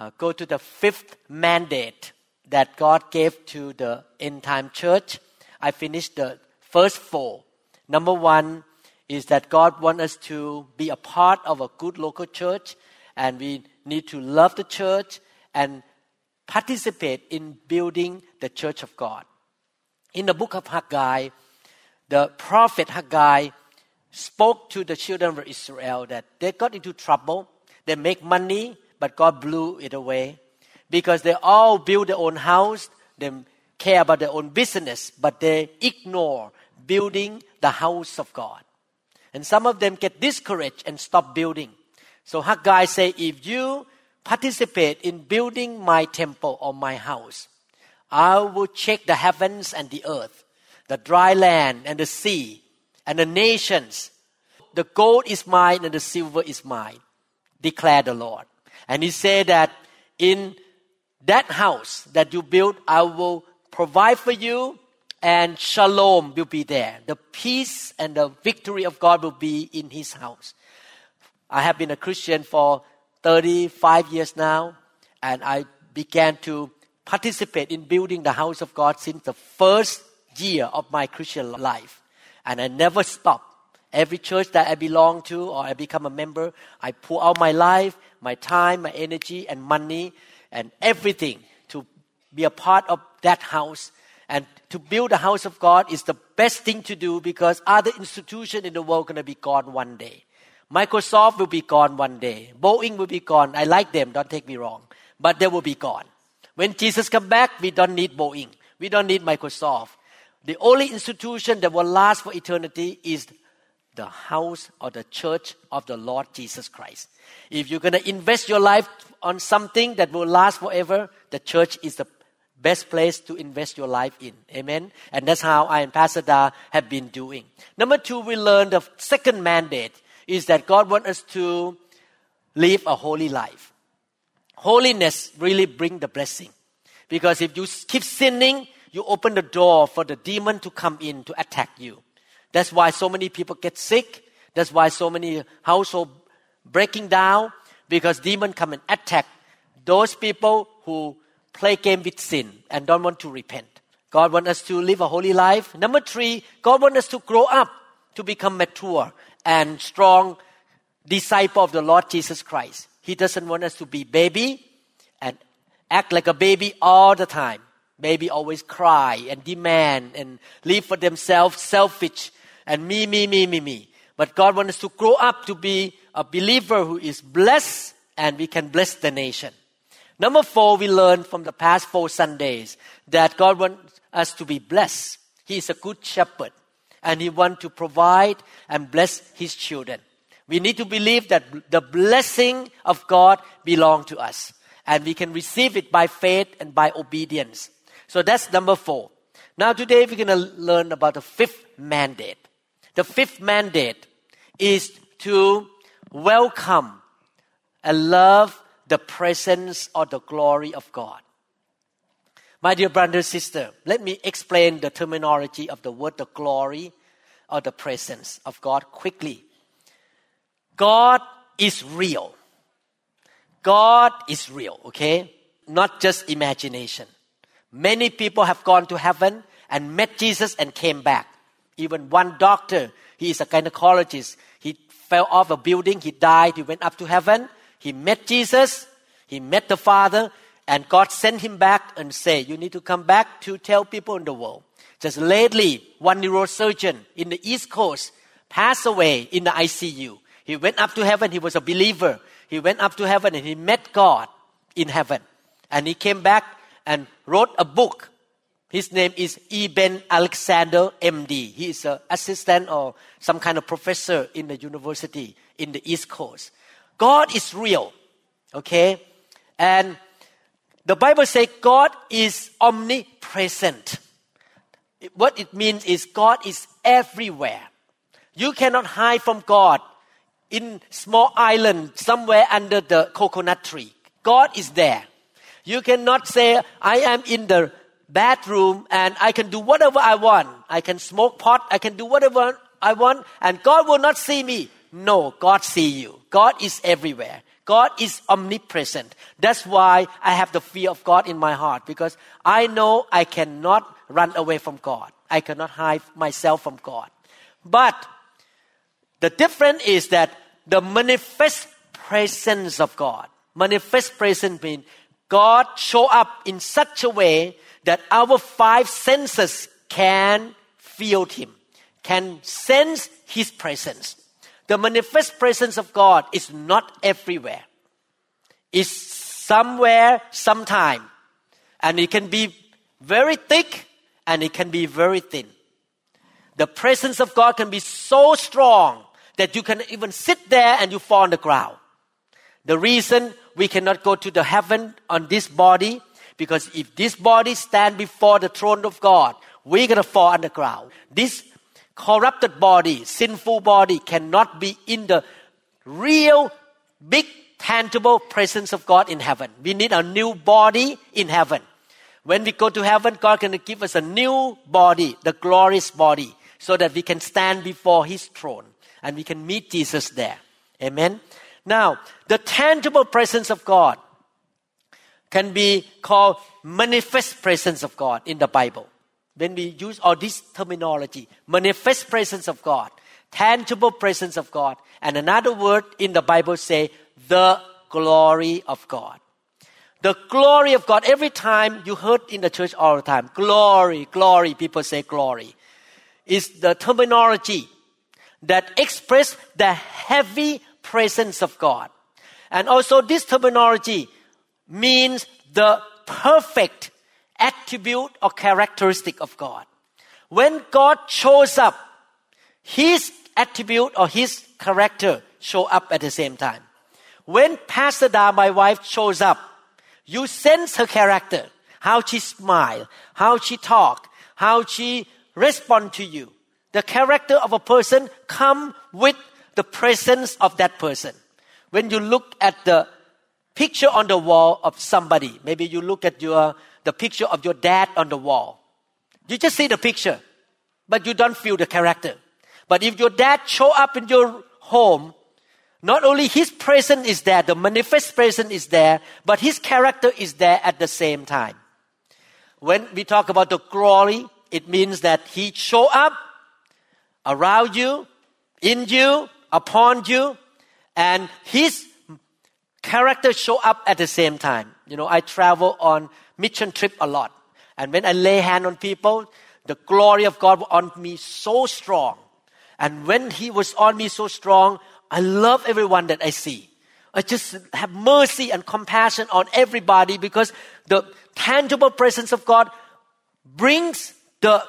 uh, go to the fifth mandate that God gave to the end time church. I finished the first four. Number one is that God wants us to be a part of a good local church, and we need to love the church and participate in building the church of God. In the book of Haggai, the prophet Haggai spoke to the children of Israel that they got into trouble, they make money, but God blew it away because they all build their own house, they care about their own business, but they ignore building the house of God. And some of them get discouraged and stop building. So Haggai say, if you participate in building my temple or my house, I will check the heavens and the earth, the dry land and the sea, and the nations. The gold is mine and the silver is mine, declare the Lord. And he said that in that house that you build, I will provide for you and shalom will be there. The peace and the victory of God will be in his house. I have been a Christian for 35 years now, and I began to participate in building the house of God since the first year of my Christian life. And I never stopped. Every church that I belong to or I become a member, I pour out my life, my time, my energy, and money, and everything to be a part of that house. And to build the house of God is the best thing to do because other institutions in the world are going to be gone one day. Microsoft will be gone one day. Boeing will be gone. I like them, don't take me wrong. But they will be gone. When Jesus come back, we don't need Boeing. We don't need Microsoft. The only institution that will last for eternity is the house or the church of the Lord Jesus Christ. If you're going to invest your life on something that will last forever, the church is the best place to invest your life in. Amen. And that's how I and Pastor Da have been doing. Number two, we learned the second mandate is that God wants us to live a holy life. Holiness really bring the blessing. Because if you keep sinning, you open the door for the demon to come in to attack you. That's why so many people get sick. That's why so many household breaking down because demon come and attack those people who play game with sin and don't want to repent. God wants us to live a holy life. Number three, God wants us to grow up to become mature and strong disciple of the Lord Jesus Christ. He doesn't want us to be baby and act like a baby all the time. Baby always cry and demand and live for themselves, selfish and me, me, me, me, me. But God wants us to grow up to be a believer who is blessed and we can bless the nation. Number four, we learned from the past four Sundays that God wants us to be blessed. He is a good shepherd and He wants to provide and bless His children. We need to believe that the blessing of God belongs to us and we can receive it by faith and by obedience. So that's number four. Now today we're going to learn about the fifth mandate. The fifth mandate is to welcome and love the presence or the glory of God. My dear brother sister, let me explain the terminology of the word the glory or the presence of God quickly. God is real. God is real, okay? Not just imagination. Many people have gone to heaven and met Jesus and came back. Even one doctor, he is a gynecologist. He fell off a building, he died, he went up to heaven. He met Jesus, he met the Father, and God sent him back and say, you need to come back to tell people in the world. Just lately, one neurosurgeon in the East Coast passed away in the ICU. He went up to heaven, he was a believer. He went up to heaven and he met God in heaven. And he came back and wrote a book his name is Eben Alexander, MD. He is an assistant or some kind of professor in the university in the East Coast. God is real, okay? And The Bible says God is omnipresent. What it means is God is everywhere. You cannot hide from God in small island somewhere under the coconut tree. God is there. You cannot say, I am in the bathroom and I can do whatever I want. I can smoke pot. I can do whatever I want and God will not see me. No, God see you. God is everywhere. God is omnipresent. That's why I have the fear of God in my heart because I know I cannot run away from God. I cannot hide myself from God. But the difference is that the manifest presence of God, manifest presence means God show up in such a way that our five senses can feel Him, can sense His presence. The manifest presence of God is not everywhere. It's somewhere, sometime. And it can be very thick and it can be very thin. The presence of God can be so strong that you can even sit there and you fall on the ground. The reason we cannot go to the heaven on this body because if this body stand before the throne of God, we're gonna fall underground. This corrupted body, sinful body, cannot be in the real, big, tangible presence of God in heaven. We need a new body in heaven. When we go to heaven, God going to give us a new body, the glorious body, so that we can stand before His throne and we can meet Jesus there. Amen. Now, the tangible presence of God can be called manifest presence of God in the Bible. When we use all this terminology, manifest presence of God, tangible presence of God, and another word in the Bible say the glory of God. The glory of God. Every time you heard in the church all the time, glory, glory. People say glory. Is the terminology that express the heavy presence of God. And also this terminology means the perfect attribute or characteristic of God. When God shows up, His attribute or His character show up at the same time. When Pastor Da, my wife, shows up, you sense her character, how she smile, how she talk, how she respond to you. The character of a person come with the presence of that person. When you look at the picture on the wall of somebody. Maybe you look at your, the picture of your dad on the wall. You just see the picture, but you don't feel the character. But if your dad show up in your home, not only his presence is there, the manifest presence is there, but his character is there at the same time. When we talk about the glory, it means that he show up around you, in you, upon you, and his character show up at the same time. You know, I travel on mission trip a lot. And when I lay hand on people, the glory of God on me so strong. And when He was on me so strong, I love everyone that I see. I just have mercy and compassion on everybody because the tangible presence of God brings the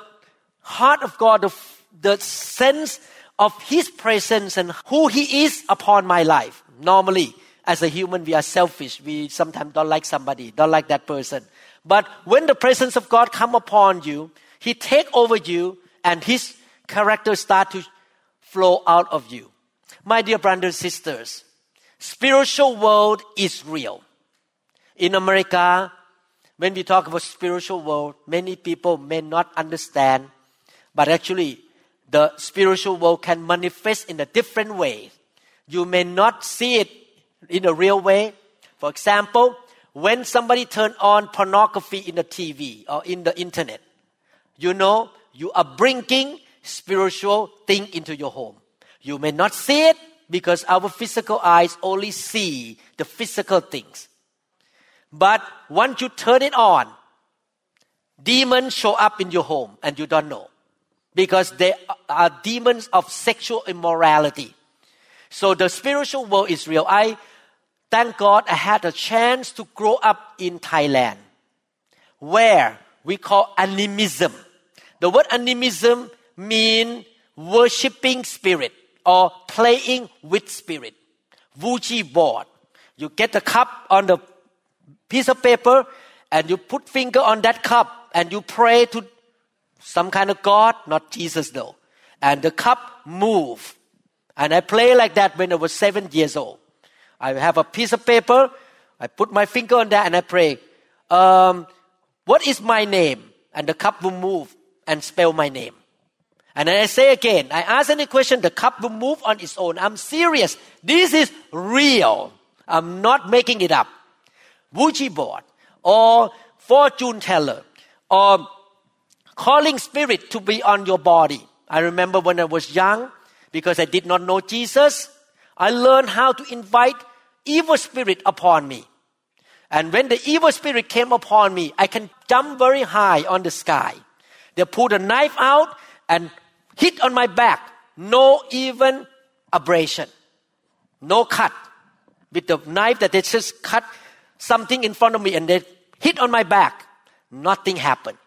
heart of God, the, the sense of His presence and who He is upon my life. Normally, as a human, we are selfish. We sometimes don't like somebody, don't like that person. But when the presence of God come upon you, He take over you and His character start to flow out of you. My dear brothers and sisters, spiritual world is real. In America, when we talk about spiritual world, many people may not understand, but actually, the spiritual world can manifest in a different way. You may not see it in a real way. For example, when somebody turn on pornography in the TV or in the internet, you know you are bringing spiritual thing into your home. You may not see it because our physical eyes only see the physical things. But once you turn it on, demons show up in your home and you don't know because they are demons of sexual immorality. So the spiritual world is real. I Thank God I had a chance to grow up in Thailand, where we call animism. The word animism means worshipping spirit or playing with spirit. Ouija board. You get the cup on the piece of paper and you put finger on that cup and you pray to some kind of God, not Jesus though. And the cup move. And I play like that when I was seven years old. I have a piece of paper, I put my finger on that and I pray, um, what is my name? And the cup will move and spell my name. And then I say again, I ask any question, the cup will move on its own. I'm serious. This is real. I'm not making it up. Ouija board or fortune teller or calling spirit to be on your body. I remember when I was young, because I did not know Jesus, I learned how to invite evil spirit upon me. And when the evil spirit came upon me, I can jump very high on the sky. They pulled a knife out and hit on my back. No even abrasion. No cut. With the knife that they just cut something in front of me and they hit on my back. Nothing happened.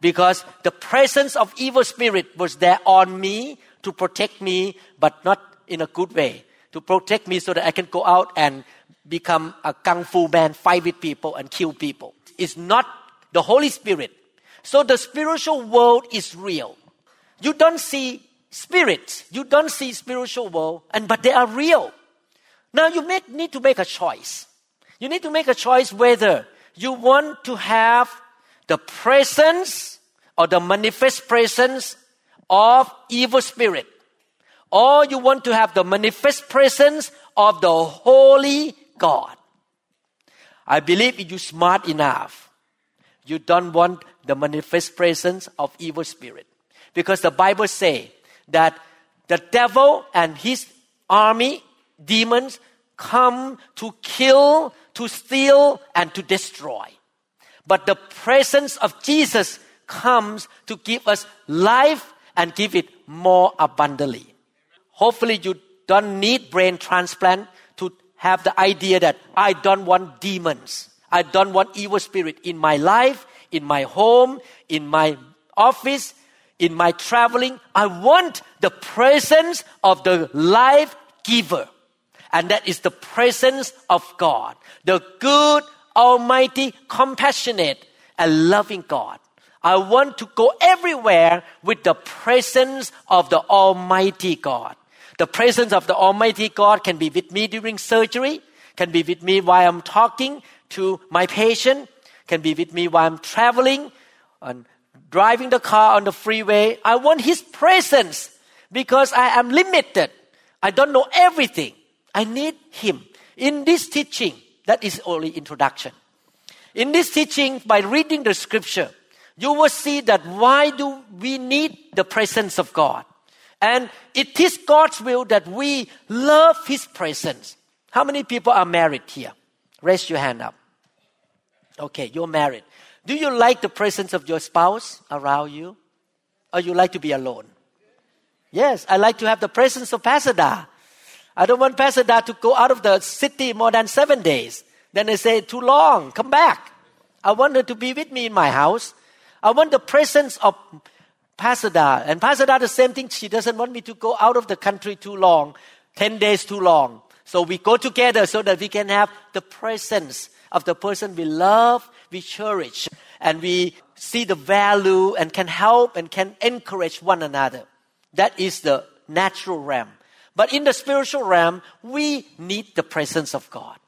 Because the presence of evil spirit was there on me to protect me, but not in a good way. To protect me so that I can go out and become a kung fu man, fight with people and kill people. It's not the Holy Spirit. So the spiritual world is real. You don't see spirits. You don't see spiritual world, and but they are real. Now you need to make a choice. You need to make a choice whether you want to have the presence or the manifest presence of evil spirit or you want to have the manifest presence of the holy god. I believe if you smart enough you don't want the manifest presence of evil spirit. Because the bible say that the devil and his army demons come to kill to steal and to destroy. But the presence of Jesus comes to give us life and give it more abundantly. Hopefully, you don't need brain transplant to have the idea that I don't want demons. I don't want evil spirit in my life, in my home, in my office, in my traveling. I want the presence of the life giver. And that is the presence of God, the good, almighty, compassionate, and loving God. I want to go everywhere with the presence of the Almighty God. The presence of the Almighty God can be with me during surgery, can be with me while I'm talking to my patient, can be with me while I'm traveling and driving the car on the freeway. I want His presence because I am limited. I don't know everything. I need Him. In this teaching, that is only introduction. In this teaching, by reading the scripture, you will see that why do we need the presence of God? And it is God's will that we love His presence. How many people are married here? Raise your hand up. Okay, you're married. Do you like the presence of your spouse around you? Or you like to be alone? Yes, I like to have the presence of Pastor Da. I don't want Pastor Da to go out of the city more than seven days. Then they say, too long, come back. I want her to be with me in my house. I want the presence of Pastor Da. And Pastor Da, the same thing, she doesn't want me to go out of the country too long, 10 days too long. So we go together so that we can have the presence of the person we love, we cherish, and we see the value and can help and can encourage one another. That is the natural realm. But in the spiritual realm, we need the presence of God.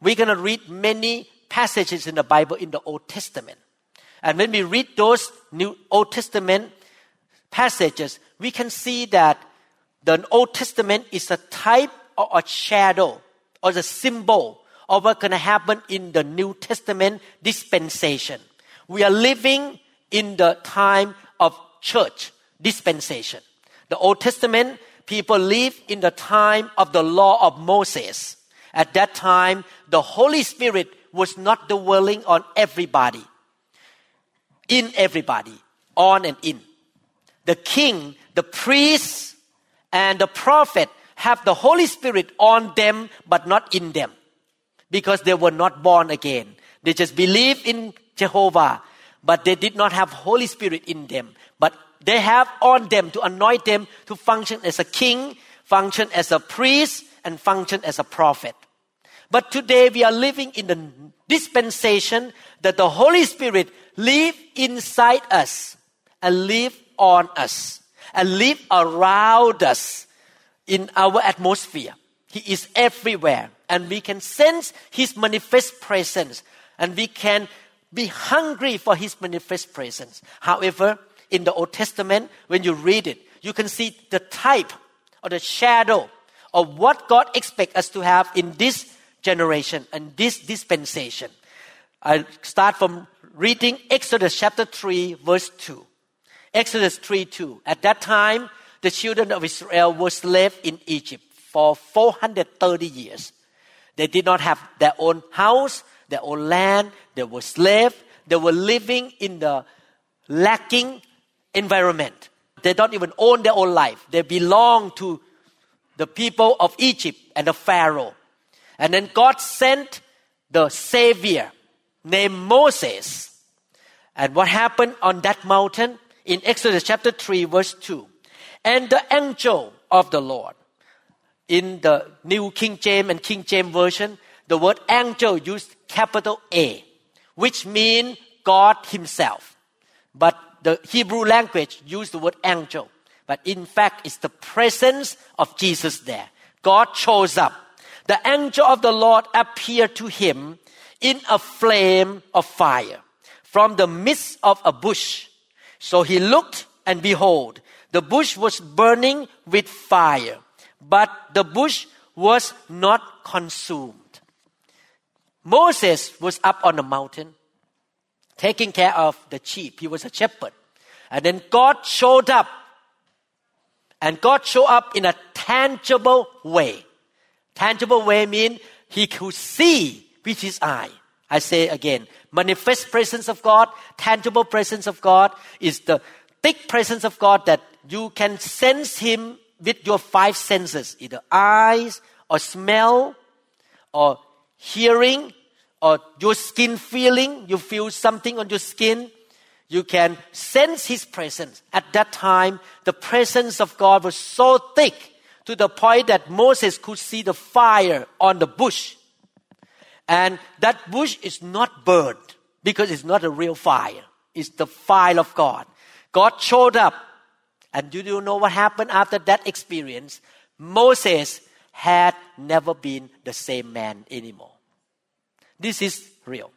We're going to read many passages in the Bible in the Old Testament. And when we read those New Old Testament passages, we can see that the Old Testament is a type or a shadow or the symbol of what's going to happen in the New Testament dispensation. We are living in the time of church dispensation. The Old Testament people live in the time of the law of Moses. At that time, the Holy Spirit was not dwelling on everybody, in everybody, on and in. The king, the priest, and the prophet have the Holy Spirit on them, but not in them, because they were not born again. They just believe in Jehovah, but they did not have Holy Spirit in them. But they have on them to anoint them to function as a king, function as a priest, and function as a prophet. But today we are living in the dispensation that the Holy Spirit live inside us and live on us and live around us in our atmosphere. He is everywhere and we can sense His manifest presence and we can be hungry for His manifest presence. However, in the Old Testament, when you read it, you can see the type or the shadow of what God expects us to have in this generation and this dispensation. I start from reading Exodus chapter 3, verse 2. Exodus 3 2. At that time, the children of Israel were slaves in Egypt for 430 years. They did not have their own house, their own land. They were slaves. They were living in the lacking environment. They don't even own their own life. They belong to the people of Egypt and the Pharaoh. And then God sent the Savior named Moses. And what happened on that mountain? In Exodus chapter 3, verse 2. And the angel of the Lord. In the New King James and King James Version, the word angel used capital A, which means God Himself. But the Hebrew language used the word angel. But in fact, it's the presence of Jesus there. God shows up. The angel of the Lord appeared to him in a flame of fire from the midst of a bush. So he looked and behold, the bush was burning with fire, but the bush was not consumed. Moses was up on the mountain taking care of the sheep. He was a shepherd. And then God showed up. And God showed up in a tangible way. Tangible way means he could see with his eye. I say again, manifest presence of God, tangible presence of God is the thick presence of God that you can sense him with your five senses, either eyes or smell or hearing or your skin feeling. You feel something on your skin. You can sense his presence. At that time, the presence of God was so thick to the point that Moses could see the fire on the bush. And that bush is not burned because it's not a real fire. It's the fire of God. God showed up. And do you know what happened after that experience? Moses had never been the same man anymore. This is real.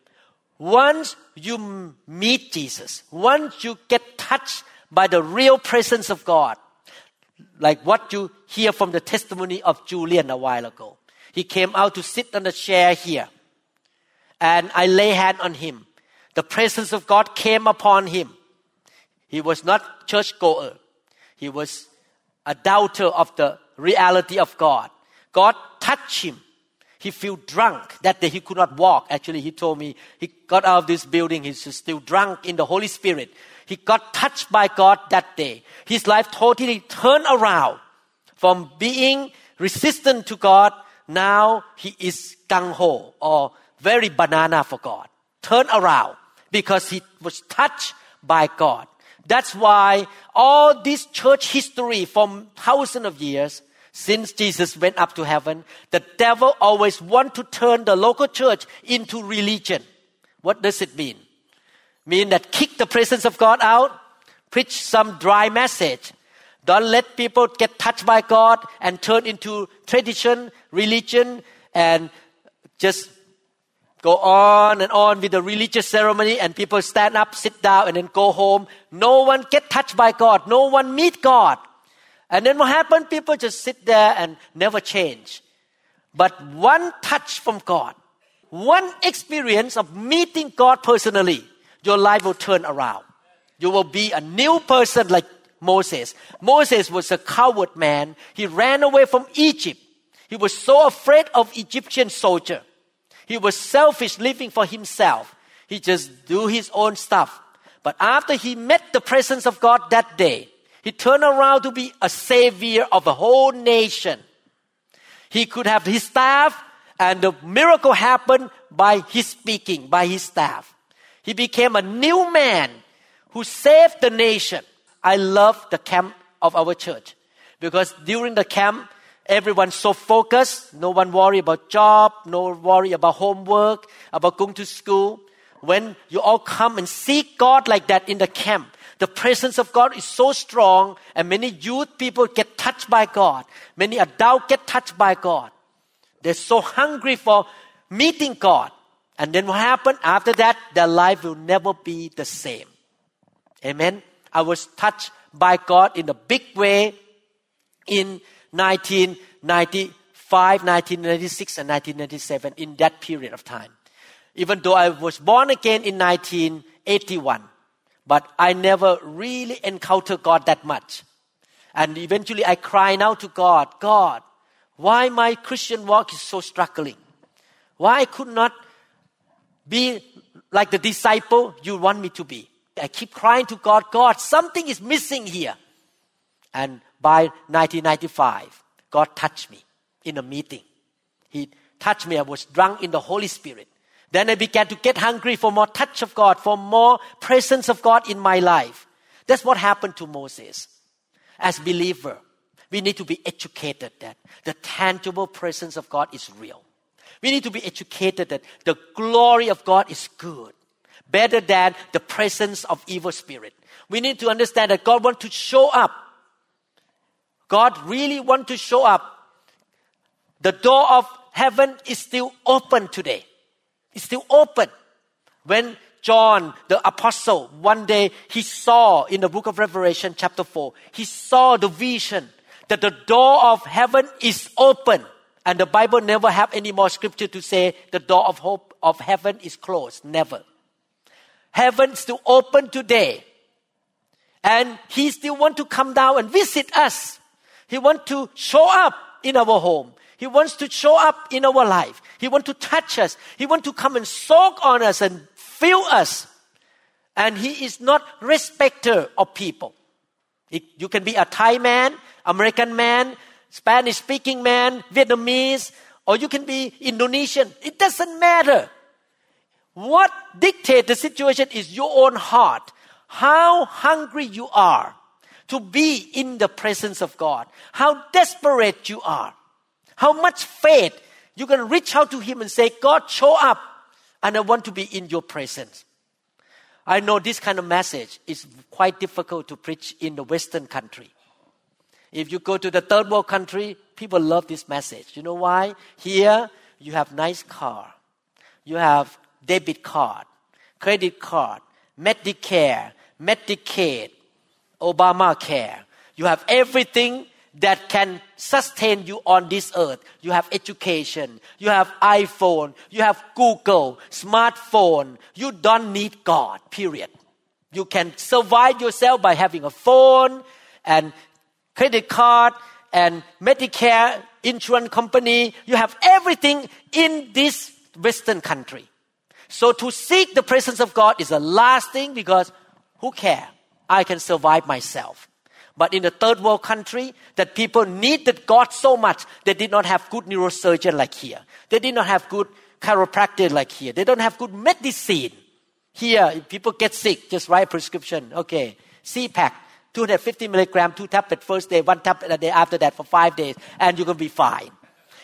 Once you meet Jesus, once you get touched by the real presence of God, like what you hear from the testimony of Julian a while ago. He came out to sit on the chair here. And I lay hand on him. The presence of God came upon him. He was not churchgoer. He was a doubter of the reality of God. God touched him. He felt drunk. That day he could not walk. Actually, he told me he got out of this building. He's still drunk in the Holy Spirit. He got touched by God that day. His life totally turned around from being resistant to God. Now he is gung ho or very banana for God. Turn around because he was touched by God. That's why all this church history from thousands of years since Jesus went up to heaven, the devil always want to turn the local church into religion. What does it mean? mean that kick the presence of God out, preach some dry message. Don't let people get touched by God and turn into tradition, religion, and just go on and on with the religious ceremony and people stand up, sit down, and then go home. No one get touched by God. No one meet God. And then what happened? People just sit there and never change. But one touch from God, one experience of meeting God personally, your life will turn around. You will be a new person like Moses. Moses was a coward man. He ran away from Egypt. He was so afraid of Egyptian soldier. He was selfish living for himself. He just do his own stuff. But after he met the presence of God that day, he turned around to be a savior of a whole nation. He could have his staff and the miracle happened by his speaking, by his staff. He became a new man who saved the nation. I love the camp of our church because during the camp, everyone's so focused. No one worry about job, no worry about homework, about going to school. When you all come and seek God like that in the camp, the presence of God is so strong, and many youth people get touched by God. Many adults get touched by God. They're so hungry for meeting God. And then what happened? After that, their life will never be the same. Amen. I was touched by God in a big way in 1995, 1996, and 1997 in that period of time. Even though I was born again in 1981, but I never really encountered God that much. And eventually I cried out to God, God, why my Christian walk is so struggling? Why I could not be like the disciple you want me to be? I keep crying to God, God, something is missing here. And by 1995, God touched me in a meeting. He touched me. I was drunk in the Holy Spirit. Then I began to get hungry for more touch of God, for more presence of God in my life. That's what happened to Moses. As believer, we need to be educated that the tangible presence of God is real. We need to be educated that the glory of God is good, better than the presence of evil spirit. We need to understand that God wants to show up. God really wants to show up. The door of heaven is still open today. It's still open. When John, the apostle, one day he saw in the book of Revelation, chapter 4, he saw the vision that the door of heaven is open. And the Bible never have any more scripture to say the door of hope of heaven is closed. Never. Heaven still open today. And he still want to come down and visit us. He wants to show up in our home. He wants to show up in our life. He wants to touch us. He wants to come and soak on us and fill us. And he is not respecter of people. You can be a Thai man, American man, Spanish speaking man, Vietnamese, or you can be Indonesian. It doesn't matter. What dictates the situation is your own heart. How hungry you are to be in the presence of God. How desperate you are. How much faith you can reach out to Him and say, God, show up, and I want to be in your presence. I know this kind of message is quite difficult to preach in the Western country. If you go to the third world country, people love this message. You know why? Here, you have nice car. You have debit card, credit card, Medicare, Medicaid, Obamacare. You have everything that can sustain you on this earth. You have education, you have iPhone, you have Google, smartphone. You don't need God, period. You can survive yourself by having a phone and credit card and Medicare insurance company. You have everything in this Western country. So to seek the presence of God is the last thing because who care? I can survive myself. But in the third world country, that people needed God so much, they did not have good neurosurgeon like here. They did not have good chiropractor like here. They don't have good medicine. Here, if people get sick, just write prescription. Okay, Z-Pak, 250 milligram, two tablets first day, one tablet a day after that for five days, and you're going to be fine.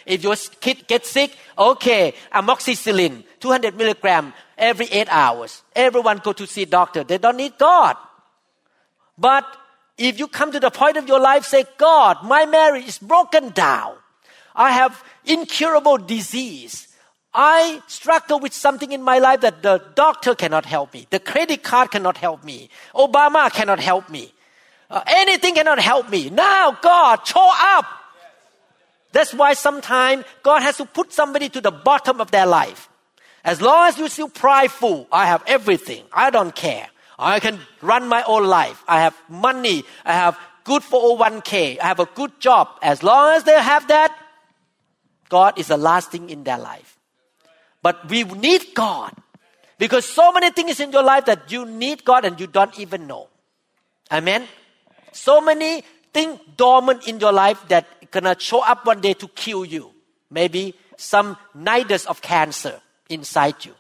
If your kid gets sick, okay, amoxicillin, 200 milligram every eight hours. Everyone go to see doctor. They don't need God. But if you come to the point of your life, say, God, my marriage is broken down. I have incurable disease. I struggle with something in my life that the doctor cannot help me. The credit card cannot help me. Obama cannot help me. Uh, anything cannot help me. Now, God, show up. That's why sometimes God has to put somebody to the bottom of their life. As long as you still prideful, I have everything. I don't care. I can run my own life. I have money. I have good 401k. I have a good job. As long as they have that, God is the last thing in their life. But we need God because so many things in your life that you need God and you don't even know. Amen. So many things dormant in your life that gonna show up one day to kill you. Maybe some nidus of cancer inside you.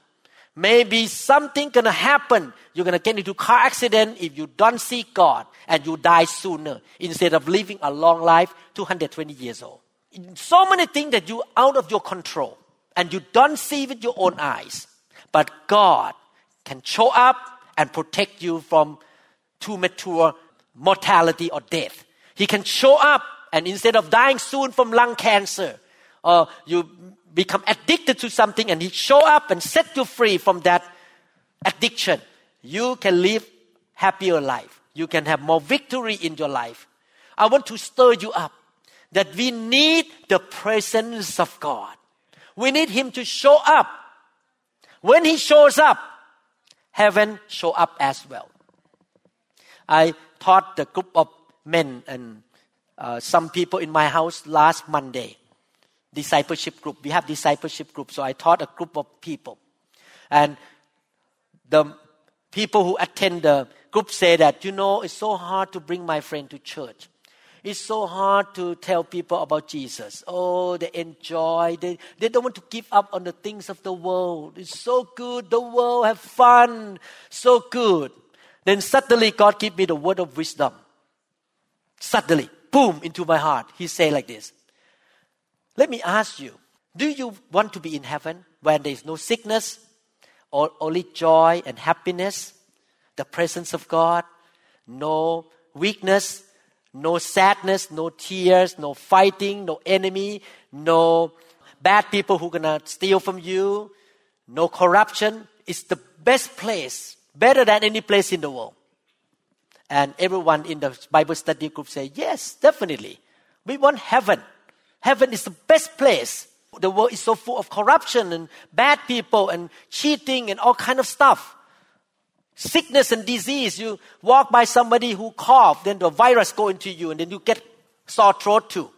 Maybe something gonna happen. You're gonna get into car accident if you don't seek God and you die sooner instead of living a long life, 220 years old. so many things that you out of your control and you don't see with your own eyes. But God can show up and protect you from too mature mortality or death. He can show up and instead of dying soon from lung cancer, or you become addicted to something and he show up and set you free from that addiction, you can live happier life. You can have more victory in your life. I want to stir you up that we need the presence of God. We need Him to show up. When He shows up, heaven show up as well. I taught the group of men and uh, some people in my house last Monday. Discipleship group. We have discipleship group, so I taught a group of people, and the people who attend the group say that you know it's so hard to bring my friend to church. It's so hard to tell people about Jesus. Oh, they enjoy. They, they don't want to give up on the things of the world. It's so good. The world have fun. So good. Then suddenly God give me the word of wisdom. Suddenly, boom, into my heart. He say like this. Let me ask you, do you want to be in heaven when there is no sickness or only joy and happiness? The presence of God, no weakness, no sadness, no tears, no fighting, no enemy, no bad people who are gonna steal from you, no corruption. It's the best place, better than any place in the world. And everyone in the Bible study group say, yes, definitely. We want heaven. Heaven is the best place. The world is so full of corruption and bad people and cheating and all kind of stuff sickness and disease. You walk by somebody who cough, then the virus go into you, and then you get sore throat too.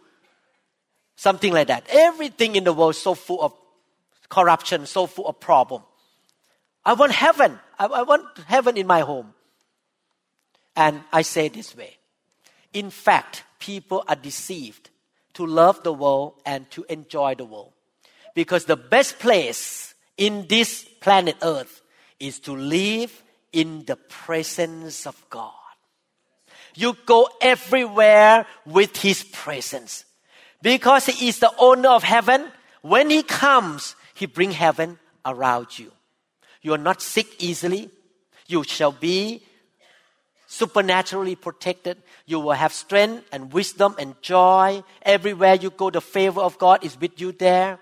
Something like that. Everything in the world is so full of corruption, so full of problem. I want heaven. I, I want heaven in my home. And I say this way. In fact, people are deceived to love the world and to enjoy the world. Because the best place in this planet Earth is to live in the presence of God. You go everywhere with His presence. Because He is the owner of heaven, when He comes, He bring heaven around you. You are not sick easily. You shall be supernaturally protected. You will have strength and wisdom and joy. Everywhere you go, the favor of God is with you there.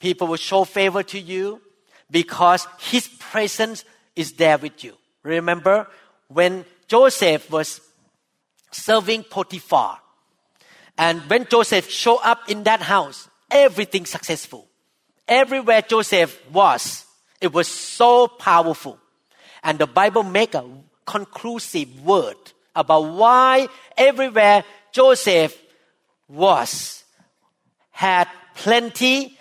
People will show favor to you because His presence is there with you. Remember when Joseph was serving Potiphar, and when Joseph showed up in that house, everything successful. Everywhere Joseph was, it was so powerful. And the Bible make a conclusive word about why everywhere Joseph was had plenty,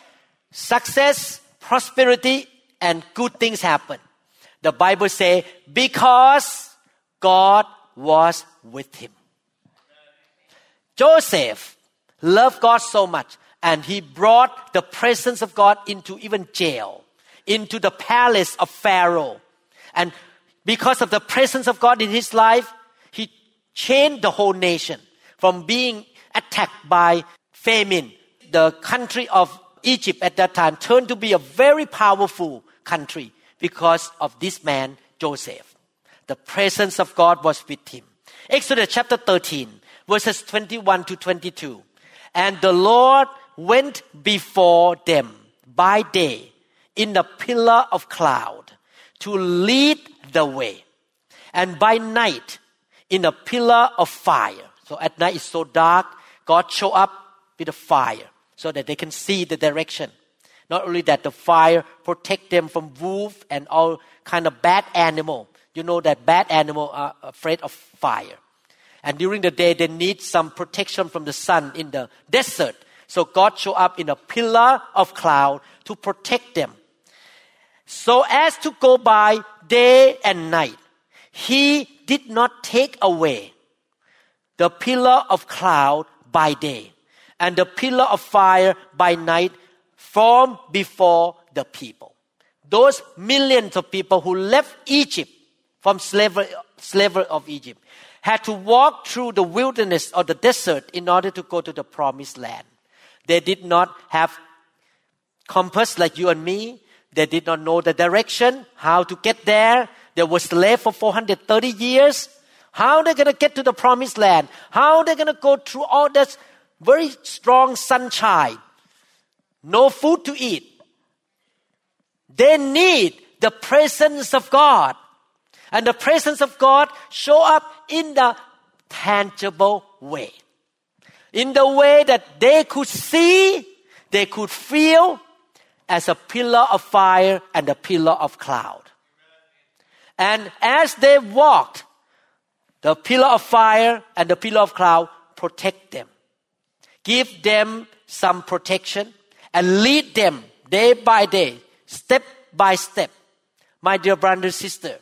success, prosperity, and good things happen. The Bible say because God was with him. Joseph loved God so much and he brought the presence of God into even jail, into the palace of Pharaoh. And because of the presence of God in his life, he changed the whole nation from being attacked by famine. The country of Egypt at that time turned to be a very powerful country because of this man, Joseph. The presence of God was with him. Exodus chapter 13, verses 21 to 22. And the Lord went before them by day in a pillar of cloud to lead the way, and by night in a pillar of fire. So at night it's so dark, God show up with a fire so that they can see the direction. Not only that, the fire protect them from wolf and all kind of bad animal. You know that bad animal are afraid of fire. And during the day, they need some protection from the sun in the desert. So God show up in a pillar of cloud to protect them. So as to go by day and night, He did not take away the pillar of cloud by day and the pillar of fire by night from before the people. Those millions of people who left Egypt from slavery, slavery of Egypt had to walk through the wilderness or the desert in order to go to the promised land. They did not have compass like you and me. They did not know the direction, how to get there. They were slaves for 430 years. How they're going to get to the promised land? How they're going to go through all this very strong sunshine? No food to eat. They need the presence of God. And the presence of God show up in the tangible way. In the way that they could see, they could feel as a pillar of fire and a pillar of cloud. And as they walked, the pillar of fire and the pillar of cloud protect them. Give them some protection and lead them day by day, step by step. My dear brother and sister,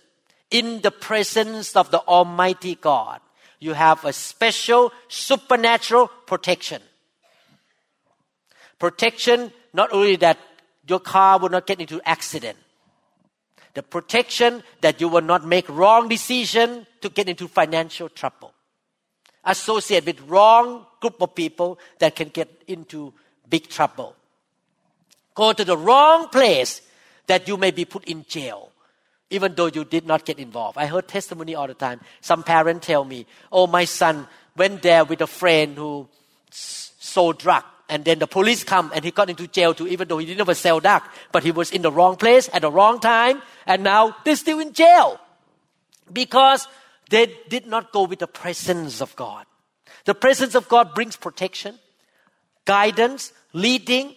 in the presence of the Almighty God, you have a special supernatural protection. Protection, not only that your car will not get into accident, the protection that you will not make wrong decision to get into financial trouble. Associate with wrong group of people that can get into big trouble. Go to the wrong place that you may be put in jail even though you did not get involved. I heard testimony all the time. Some parents tell me, oh, my son went there with a friend who sold drug. And then the police come and he got into jail too, even though he didn't ever sell drug. But he was in the wrong place at the wrong time. And now they're still in jail. Because they did not go with the presence of God. The presence of God brings protection, guidance, leading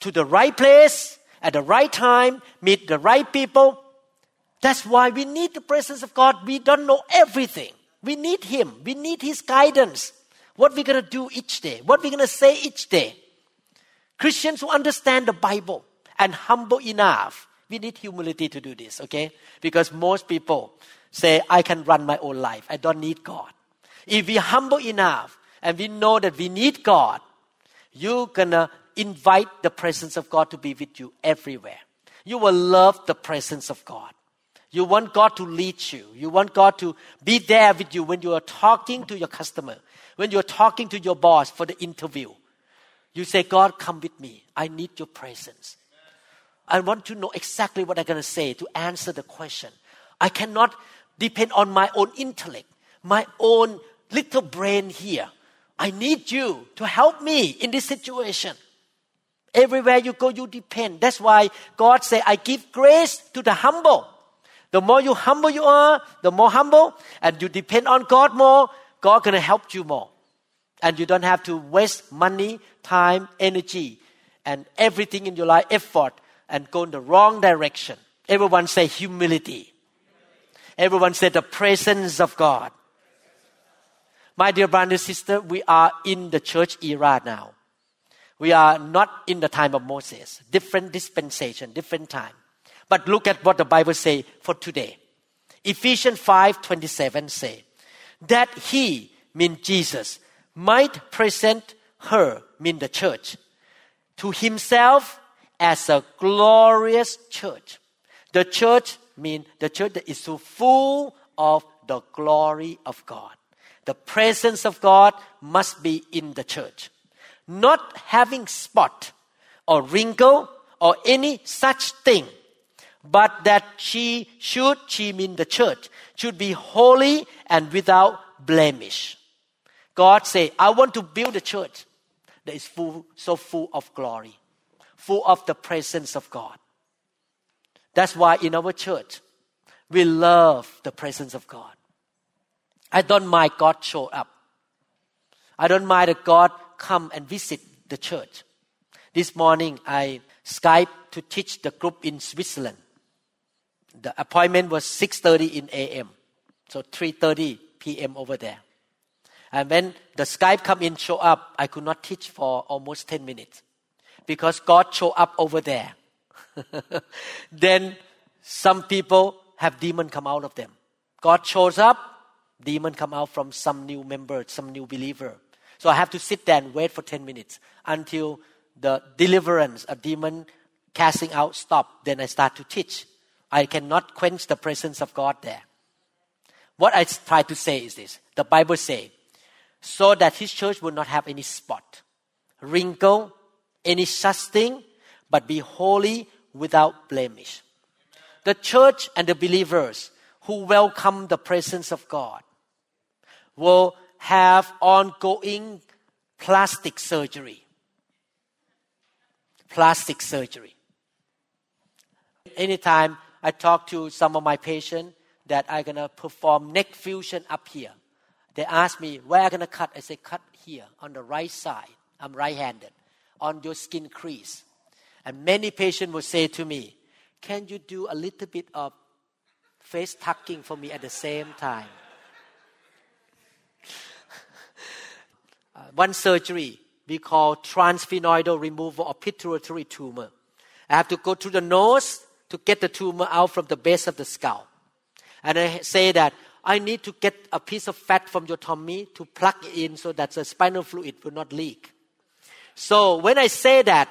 to the right place at the right time, meet the right people, that's why we need the presence of God. We don't know everything. We need Him. We need His guidance. What we're going to do each day. What we're going to say each day. Christians who understand the Bible and humble enough. We need humility to do this, okay? Because most people say, I can run my own life. I don't need God. If we humble enough and we know that we need God, you're gonna invite the presence of God to be with you everywhere. You will love the presence of God. You want God to lead you. You want God to be there with you when you are talking to your customer, when you're talking to your boss for the interview. You say, God, come with me. I need your presence. I want to know exactly what I'm going to say to answer the question. I cannot depend on my own intellect, my own little brain here. I need you to help me in this situation. Everywhere you go, you depend. That's why God said, I give grace to the humble. The more you humble you are, the more humble, and you depend on God more, God gonna help you more. And you don't have to waste money, time, energy, and everything in your life, effort, and go in the wrong direction. Everyone say humility. Everyone say the presence of God. My dear brother and sister, we are in the church era now. We are not in the time of Moses. Different dispensation, different time. But look at what the Bible say for today. Ephesians 5:27 say that he mean Jesus might present her mean the church to himself as a glorious church. The church mean the church that is so full of the glory of God. The presence of God must be in the church. Not having spot or wrinkle or any such thing but that she should, she mean the church, should be holy and without blemish. God say, I want to build a church that is full, so full of glory, full of the presence of God. That's why in our church, we love the presence of God. I don't mind God show up. I don't mind that God come and visit the church. This morning I Skype to teach the group in Switzerland the appointment was 6.30 in a.m. So 3.30 p.m. over there. And when the Skype come in, show up, I could not teach for almost 10 minutes because God show up over there. then some people have demon come out of them. God shows up, demon come out from some new member, some new believer. So I have to sit there and wait for 10 minutes until the deliverance, a demon casting out stop. Then I start to teach. I cannot quench the presence of God there. What I try to say is this the Bible says, so that his church will not have any spot, wrinkle, any such thing, but be holy without blemish. The church and the believers who welcome the presence of God will have ongoing plastic surgery. Plastic surgery. Anytime I talk to some of my patients that I'm gonna perform neck fusion up here, they ask me where I'm gonna cut. I say cut here on the right side. I'm right-handed on your skin crease. And many patients will say to me, "Can you do a little bit of face tucking for me at the same time?" uh, one surgery we call transsphenoidal removal of pituitary tumor. I have to go through the nose to get the tumor out from the base of the skull. And I say that I need to get a piece of fat from your tummy to plug it in so that the spinal fluid will not leak. So when I say that,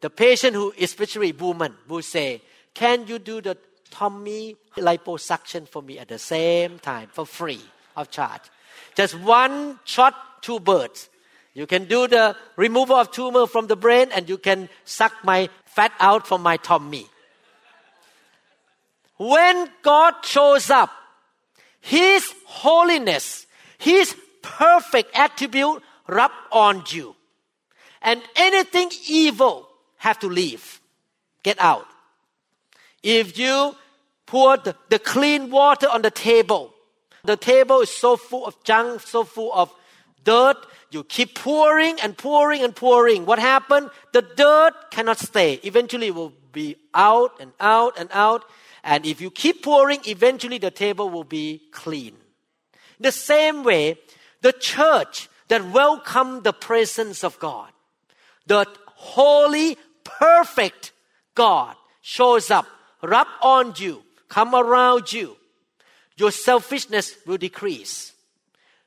the patient who, especially woman, will say, "Can you do the tummy liposuction for me at the same time for free of charge?" Just one shot, two birds. You can do the removal of tumor from the brain, and you can suck my fat out from my tummy. When God shows up, His holiness, His perfect attribute rub on you. And anything evil have to leave. Get out. If you pour the, the clean water on the table, the table is so full of junk, so full of dirt, you keep pouring and pouring and pouring. What happened? The dirt cannot stay. Eventually it will be out and out and out. And if you keep pouring, eventually the table will be clean. The same way, the church that welcome the presence of God, the holy, perfect God shows up, rub on you, come around you. Your selfishness will decrease.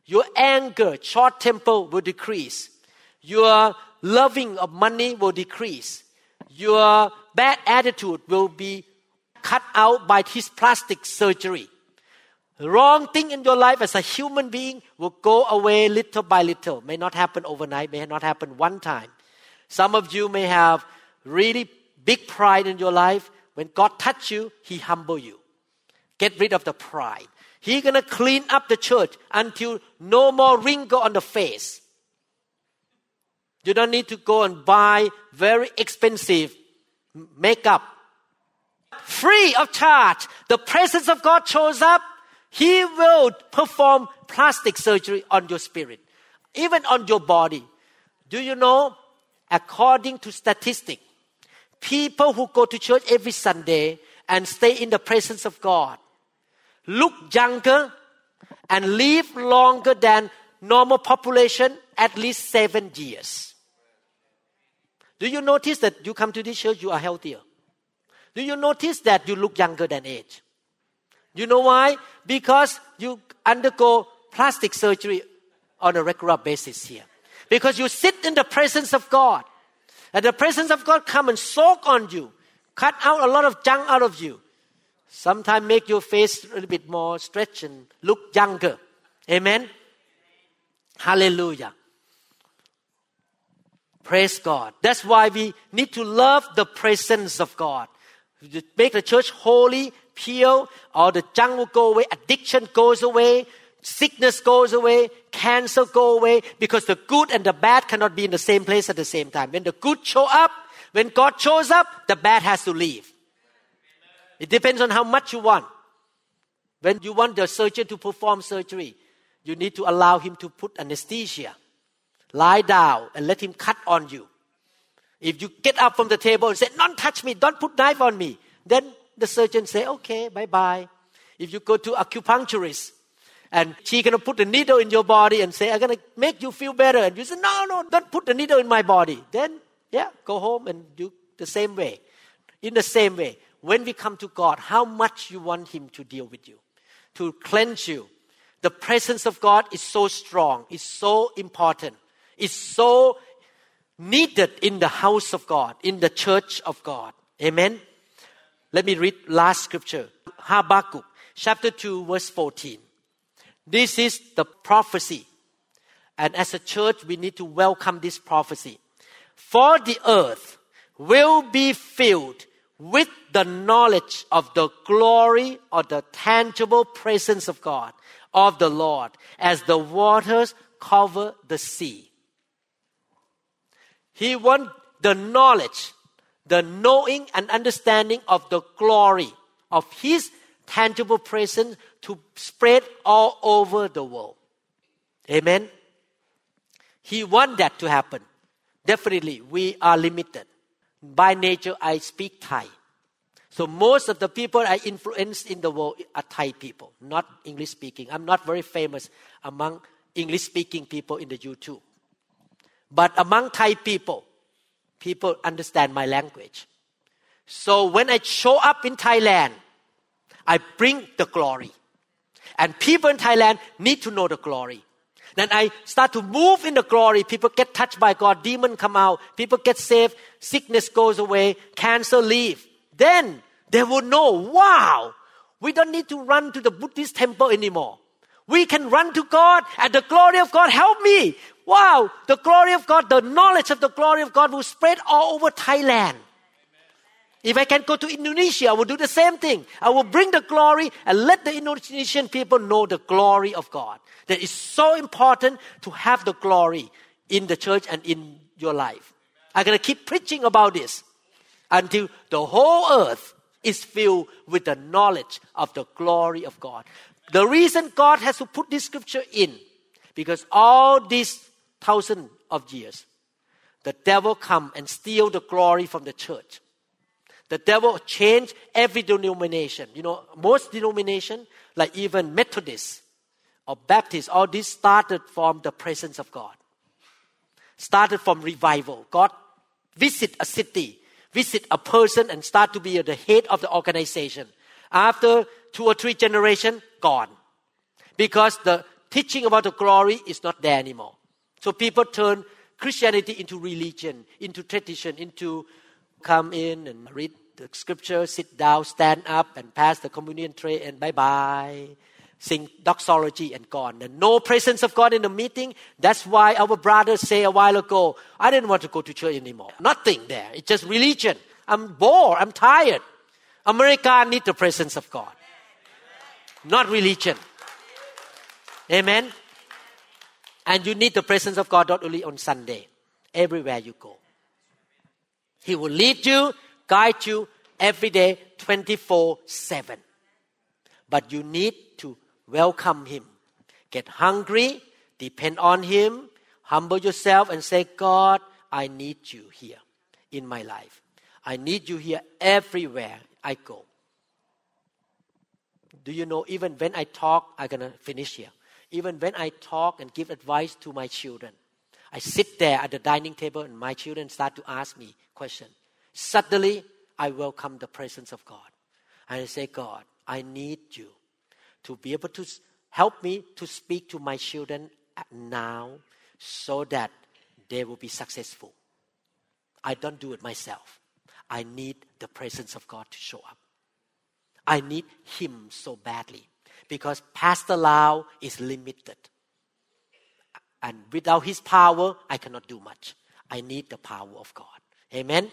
Your anger, short temper will decrease. Your loving of money will decrease. Your bad attitude will be cut out by his plastic surgery. Wrong thing in your life as a human being will go away little by little. May not happen overnight, may not happen one time. Some of you may have really big pride in your life. When God touch you, He humble you. Get rid of the pride. He gonna clean up the church until no more wrinkle on the face. You don't need to go and buy very expensive makeup free of charge. The presence of God shows up. He will perform plastic surgery on your spirit, even on your body. Do you know? According to statistics, people who go to church every Sunday and stay in the presence of God look younger and live longer than normal population at least seven years. Do you notice that you come to this church, you are healthier? Do you notice that you look younger than age? You know why? Because you undergo plastic surgery on a regular basis here. Because you sit in the presence of God. And the presence of God come and soak on you, cut out a lot of junk out of you. Sometimes make your face a little bit more stretch and look younger. Amen. Hallelujah. Praise God. That's why we need to love the presence of God make the church holy, pure, all the junk will go away, addiction goes away, sickness goes away, cancer go away, because the good and the bad cannot be in the same place at the same time. When the good show up, when God shows up, the bad has to leave. It depends on how much you want. When you want the surgeon to perform surgery, you need to allow him to put anesthesia. Lie down and let him cut on you. If you get up from the table and say, Don't touch me, don't put knife on me, then the surgeon say, Okay, bye bye. If you go to acupuncturist and she gonna put a needle in your body and say, I'm gonna make you feel better, and you say, No, no, don't put the needle in my body. Then yeah, go home and do the same way. In the same way, when we come to God, how much you want Him to deal with you, to cleanse you. The presence of God is so strong, is so important, is so needed in the house of God, in the church of God. Amen. Let me read last scripture. Habakkuk chapter 2 verse 14. This is the prophecy And as a church, we need to welcome this prophecy. For the earth will be filled with the knowledge of the glory or the tangible presence of God, of the Lord, as the waters cover the sea. He wants the knowledge, the knowing and understanding of the glory of His tangible presence to spread all over the world. Amen. He wants that to happen. Definitely, we are limited. By nature, I speak Thai. So most of the people I influence in the world are Thai people, not English speaking. I'm not very famous among English speaking people in the YouTube. But among Thai people, people understand my language. So when I show up in Thailand, I bring the glory. And people in Thailand need to know the glory. Then I start to move in the glory. People get touched by God. Demon come out. People get saved. Sickness goes away. Cancer leave. Then they will know, wow, we don't need to run to the Buddhist temple anymore. We can run to God and the glory of God help me. Wow, the glory of God, the knowledge of the glory of God will spread all over Thailand. If I can go to Indonesia, I will do the same thing. I will bring the glory and let the Indonesian people know the glory of God. That is so important to have the glory in the church and in your life. I'm going to keep preaching about this until the whole earth is filled with the knowledge of the glory of God. The reason God has to put this scripture in, because all these thousand of years, the devil come and steal the glory from the church. The devil changed every denomination. You know, most denomination, like even Methodists or Baptists, all this started from the presence of God. Started from revival. God visit a city, visit a person and start to be the head of the organization. After two or three generations, gone. Because the teaching about the glory is not there anymore. So people turn Christianity into religion, into tradition, into come in and read the scripture, sit down, stand up, and pass the communion tray, and bye bye. Sing doxology and gone. And no presence of God in the meeting. That's why our brothers say a while ago, I didn't want to go to church anymore. Nothing there. It's just religion. I'm bored. I'm tired. America needs the presence of God, not religion. Amen. And you need the presence of God not only on Sunday, everywhere you go. He will lead you, guide you every day, 24 7. But you need to welcome Him. Get hungry, depend on Him, humble yourself, and say, God, I need you here in my life. I need you here everywhere I go. Do you know, even when I talk, I'm going to finish here. Even when I talk and give advice to my children, I sit there at the dining table and my children start to ask me questions. Suddenly, I welcome the presence of God. And I say, God, I need you to be able to help me to speak to my children now so that they will be successful. I don't do it myself. I need the presence of God to show up. I need Him so badly because Pastor Lau is limited. And without his power, I cannot do much. I need the power of God. Amen.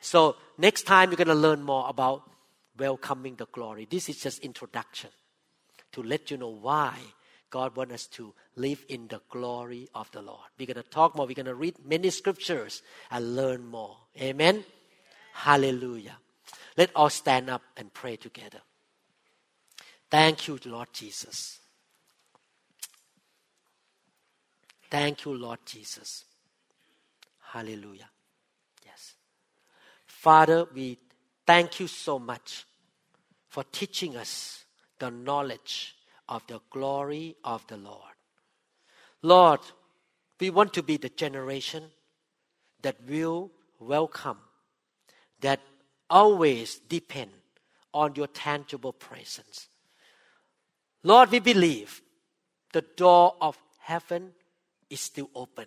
So next time you're going to learn more about welcoming the glory. This is just introduction to let you know why God wants us to live in the glory of the Lord. We're going to talk more. We're going to read many scriptures and learn more. Amen. Hallelujah. Let all stand up and pray together. Thank you, Lord Jesus. Thank you, Lord Jesus. Hallelujah. Yes. Father, we thank you so much for teaching us the knowledge of the glory of the Lord. Lord, we want to be the generation that will welcome, that always depend on your tangible presence. Lord, we believe the door of heaven is still open.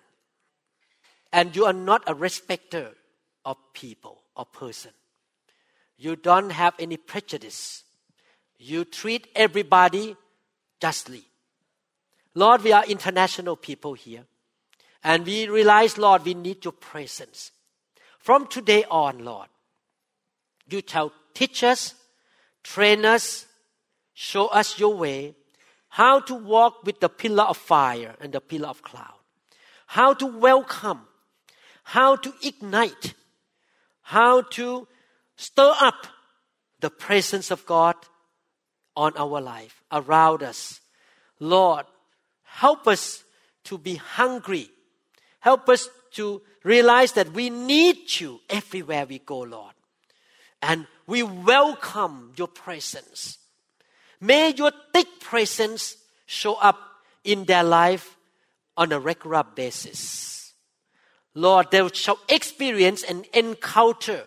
And you are not a respecter of people or person. You don't have any prejudice. You treat everybody justly. Lord, we are international people here. And we realize, Lord, we need your presence. From today on, Lord, you shall teach us, train us, show us your way, how to walk with the pillar of fire and the pillar of cloud, how to welcome, how to ignite, how to stir up the presence of God on our life, around us. Lord, help us to be hungry. Help us to realize that we need you everywhere we go, Lord. And we welcome your presence. May your thick presence show up in their life on a regular basis. Lord, they shall experience and encounter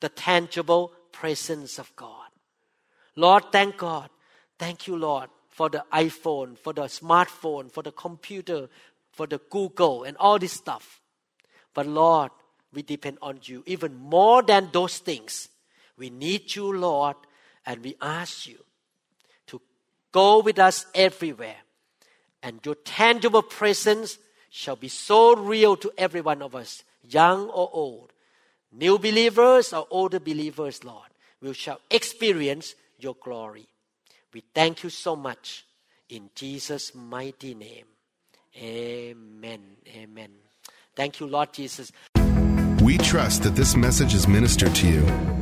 the tangible presence of God. Lord, thank God. Thank you, Lord, for the iPhone, for the smartphone, for the computer, for the Google, and all this stuff. But Lord, we depend on you even more than those things. We need you, Lord, and we ask you to go with us everywhere. And your tangible presence shall be so real to every one of us, young or old, new believers or older believers, Lord. We shall experience your glory. We thank you so much in Jesus' mighty name. Amen. Amen. Thank you, Lord Jesus. We trust that this message is ministered to you.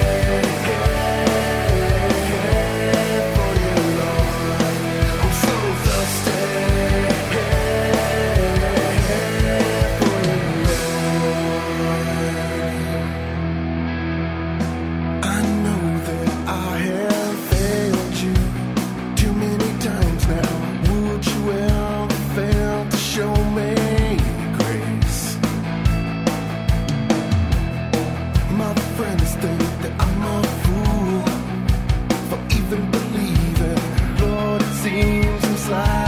side